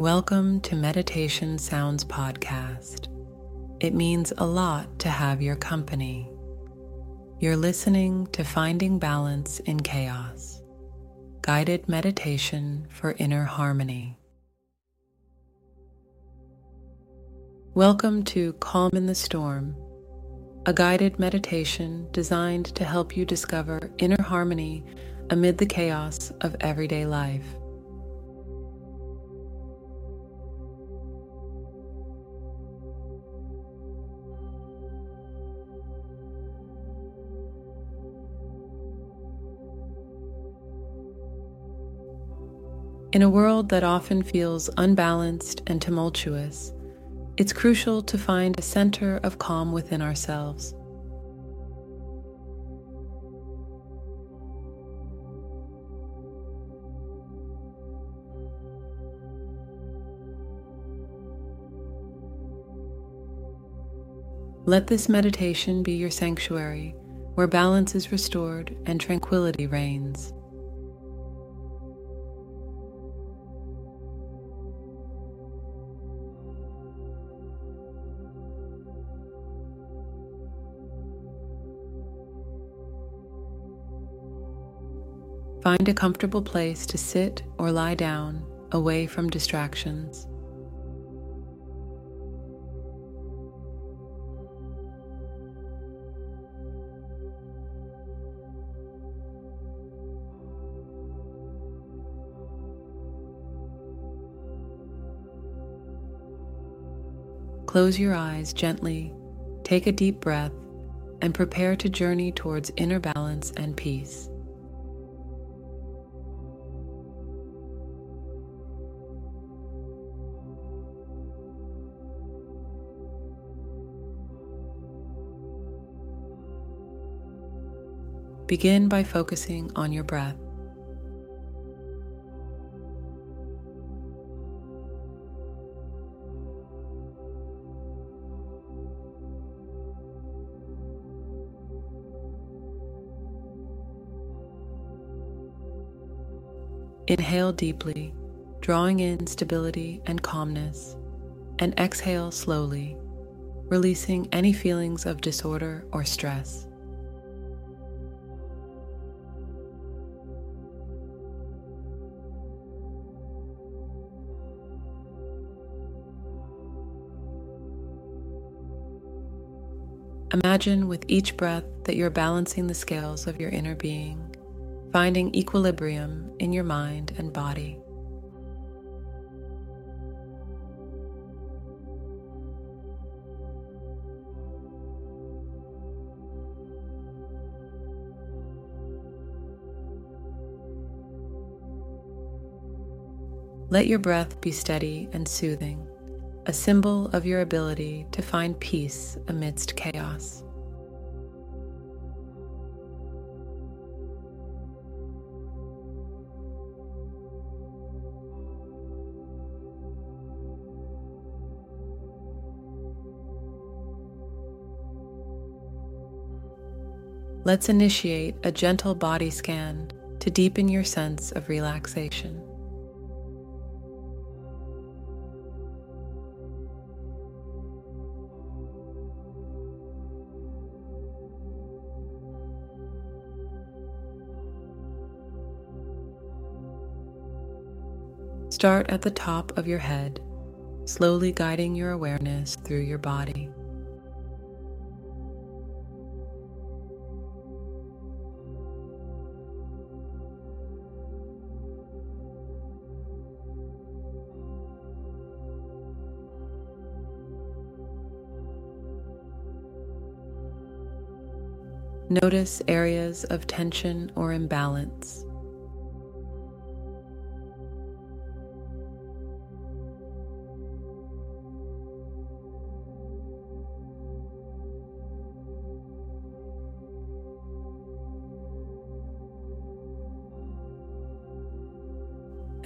Welcome to Meditation Sounds Podcast. It means a lot to have your company. You're listening to Finding Balance in Chaos, guided meditation for inner harmony. Welcome to Calm in the Storm, a guided meditation designed to help you discover inner harmony amid the chaos of everyday life. In a world that often feels unbalanced and tumultuous, it's crucial to find a center of calm within ourselves. Let this meditation be your sanctuary where balance is restored and tranquility reigns. Find a comfortable place to sit or lie down away from distractions. Close your eyes gently, take a deep breath, and prepare to journey towards inner balance and peace. Begin by focusing on your breath. Inhale deeply, drawing in stability and calmness, and exhale slowly, releasing any feelings of disorder or stress. Imagine with each breath that you're balancing the scales of your inner being, finding equilibrium in your mind and body. Let your breath be steady and soothing a symbol of your ability to find peace amidst chaos. Let's initiate a gentle body scan to deepen your sense of relaxation. Start at the top of your head, slowly guiding your awareness through your body. Notice areas of tension or imbalance.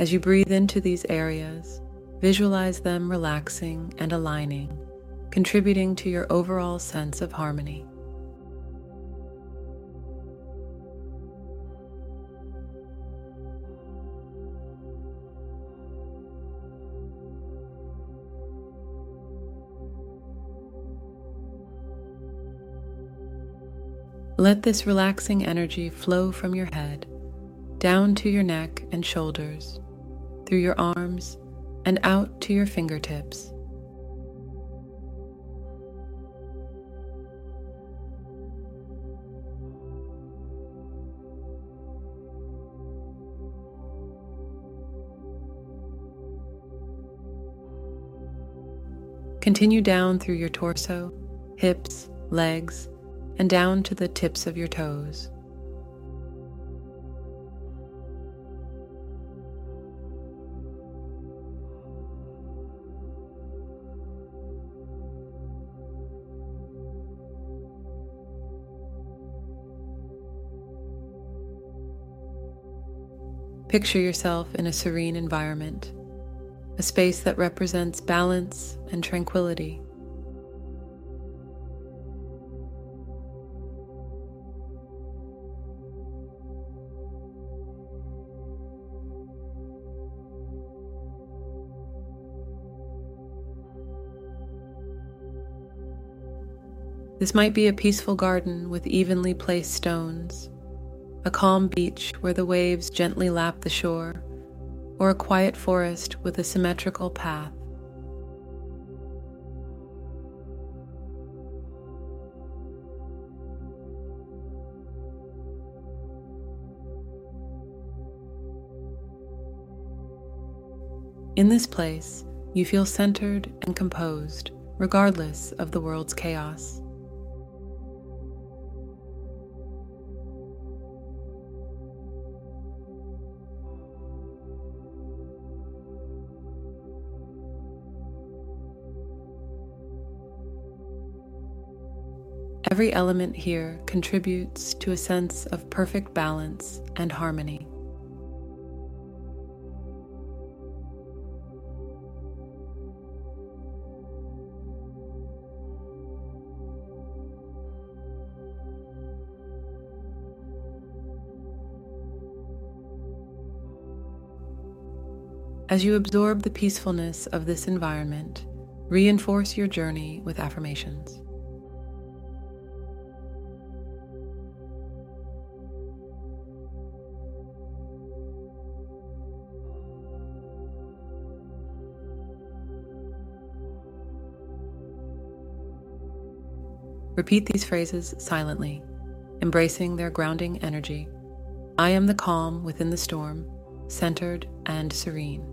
As you breathe into these areas, visualize them relaxing and aligning, contributing to your overall sense of harmony. Let this relaxing energy flow from your head down to your neck and shoulders through your arms, and out to your fingertips. Continue down through your torso, hips, legs, and down to the tips of your toes. Picture yourself in a serene environment, a space that represents balance and tranquility. This might be a peaceful garden with evenly placed stones a calm beach where the waves gently lap the shore, or a quiet forest with a symmetrical path. In this place, you feel centered and composed, regardless of the world's chaos. Every element here contributes to a sense of perfect balance and harmony. As you absorb the peacefulness of this environment, reinforce your journey with affirmations. Repeat these phrases silently, embracing their grounding energy. I am the calm within the storm, centered and serene.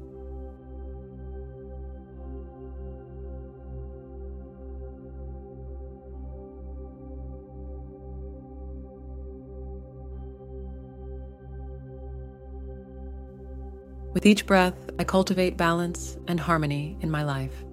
With each breath, I cultivate balance and harmony in my life.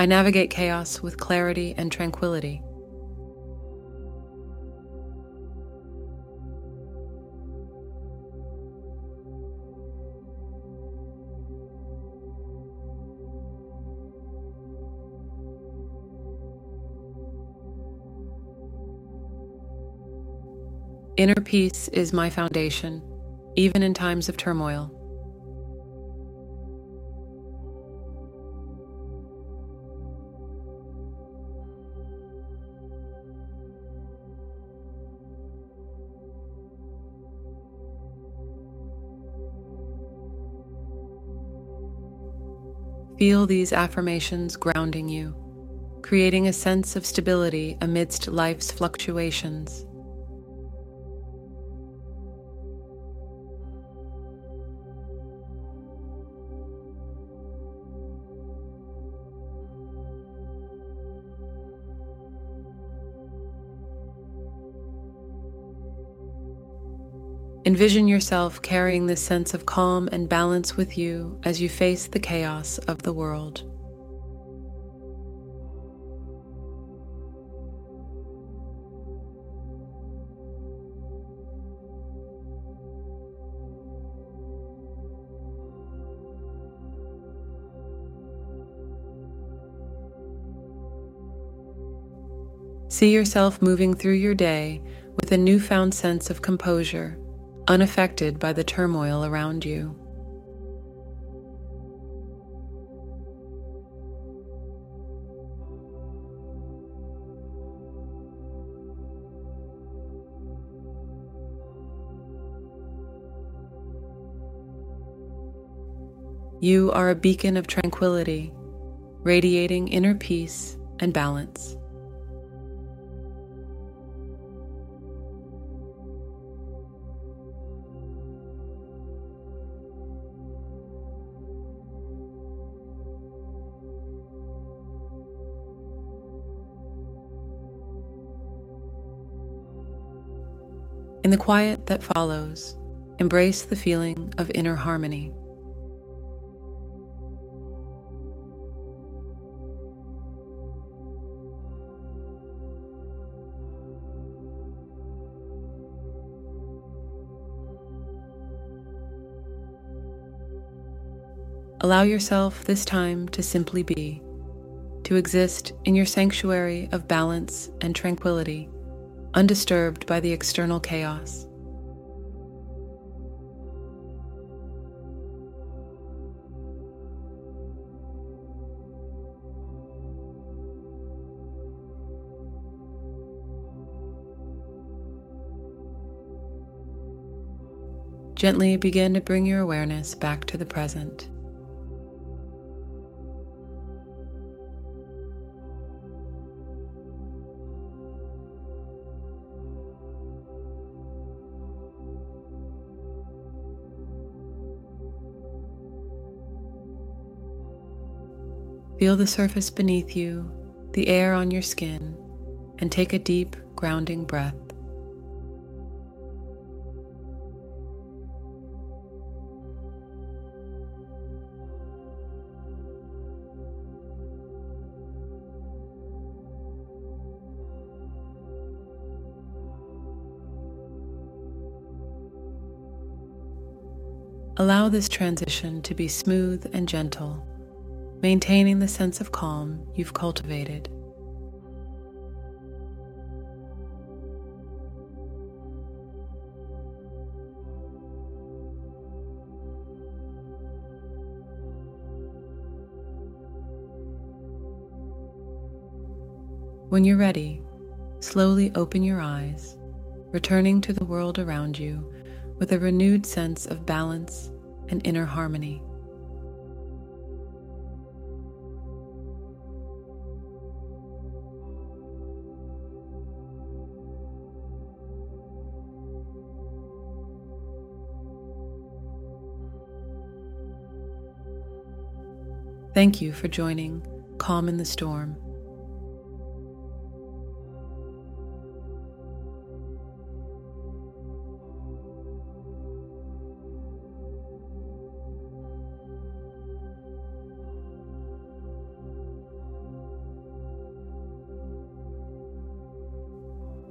I navigate chaos with clarity and tranquility. Inner peace is my foundation, even in times of turmoil. Feel these affirmations grounding you, creating a sense of stability amidst life's fluctuations. Envision yourself carrying this sense of calm and balance with you as you face the chaos of the world. See yourself moving through your day with a newfound sense of composure, unaffected by the turmoil around you. You are a beacon of tranquility, radiating inner peace and balance. In the quiet that follows, embrace the feeling of inner harmony. Allow yourself this time to simply be, to exist in your sanctuary of balance and tranquility, undisturbed by the external chaos. Gently begin to bring your awareness back to the present. Feel the surface beneath you, the air on your skin, and take a deep, grounding breath. Allow this transition to be smooth and gentle maintaining the sense of calm you've cultivated. When you're ready, slowly open your eyes, returning to the world around you with a renewed sense of balance and inner harmony. Thank you for joining Calm in the Storm.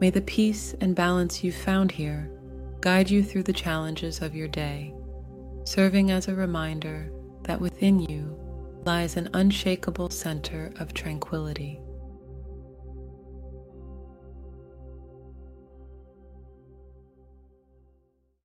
May the peace and balance you've found here guide you through the challenges of your day, serving as a reminder that within you lies an unshakable center of tranquility.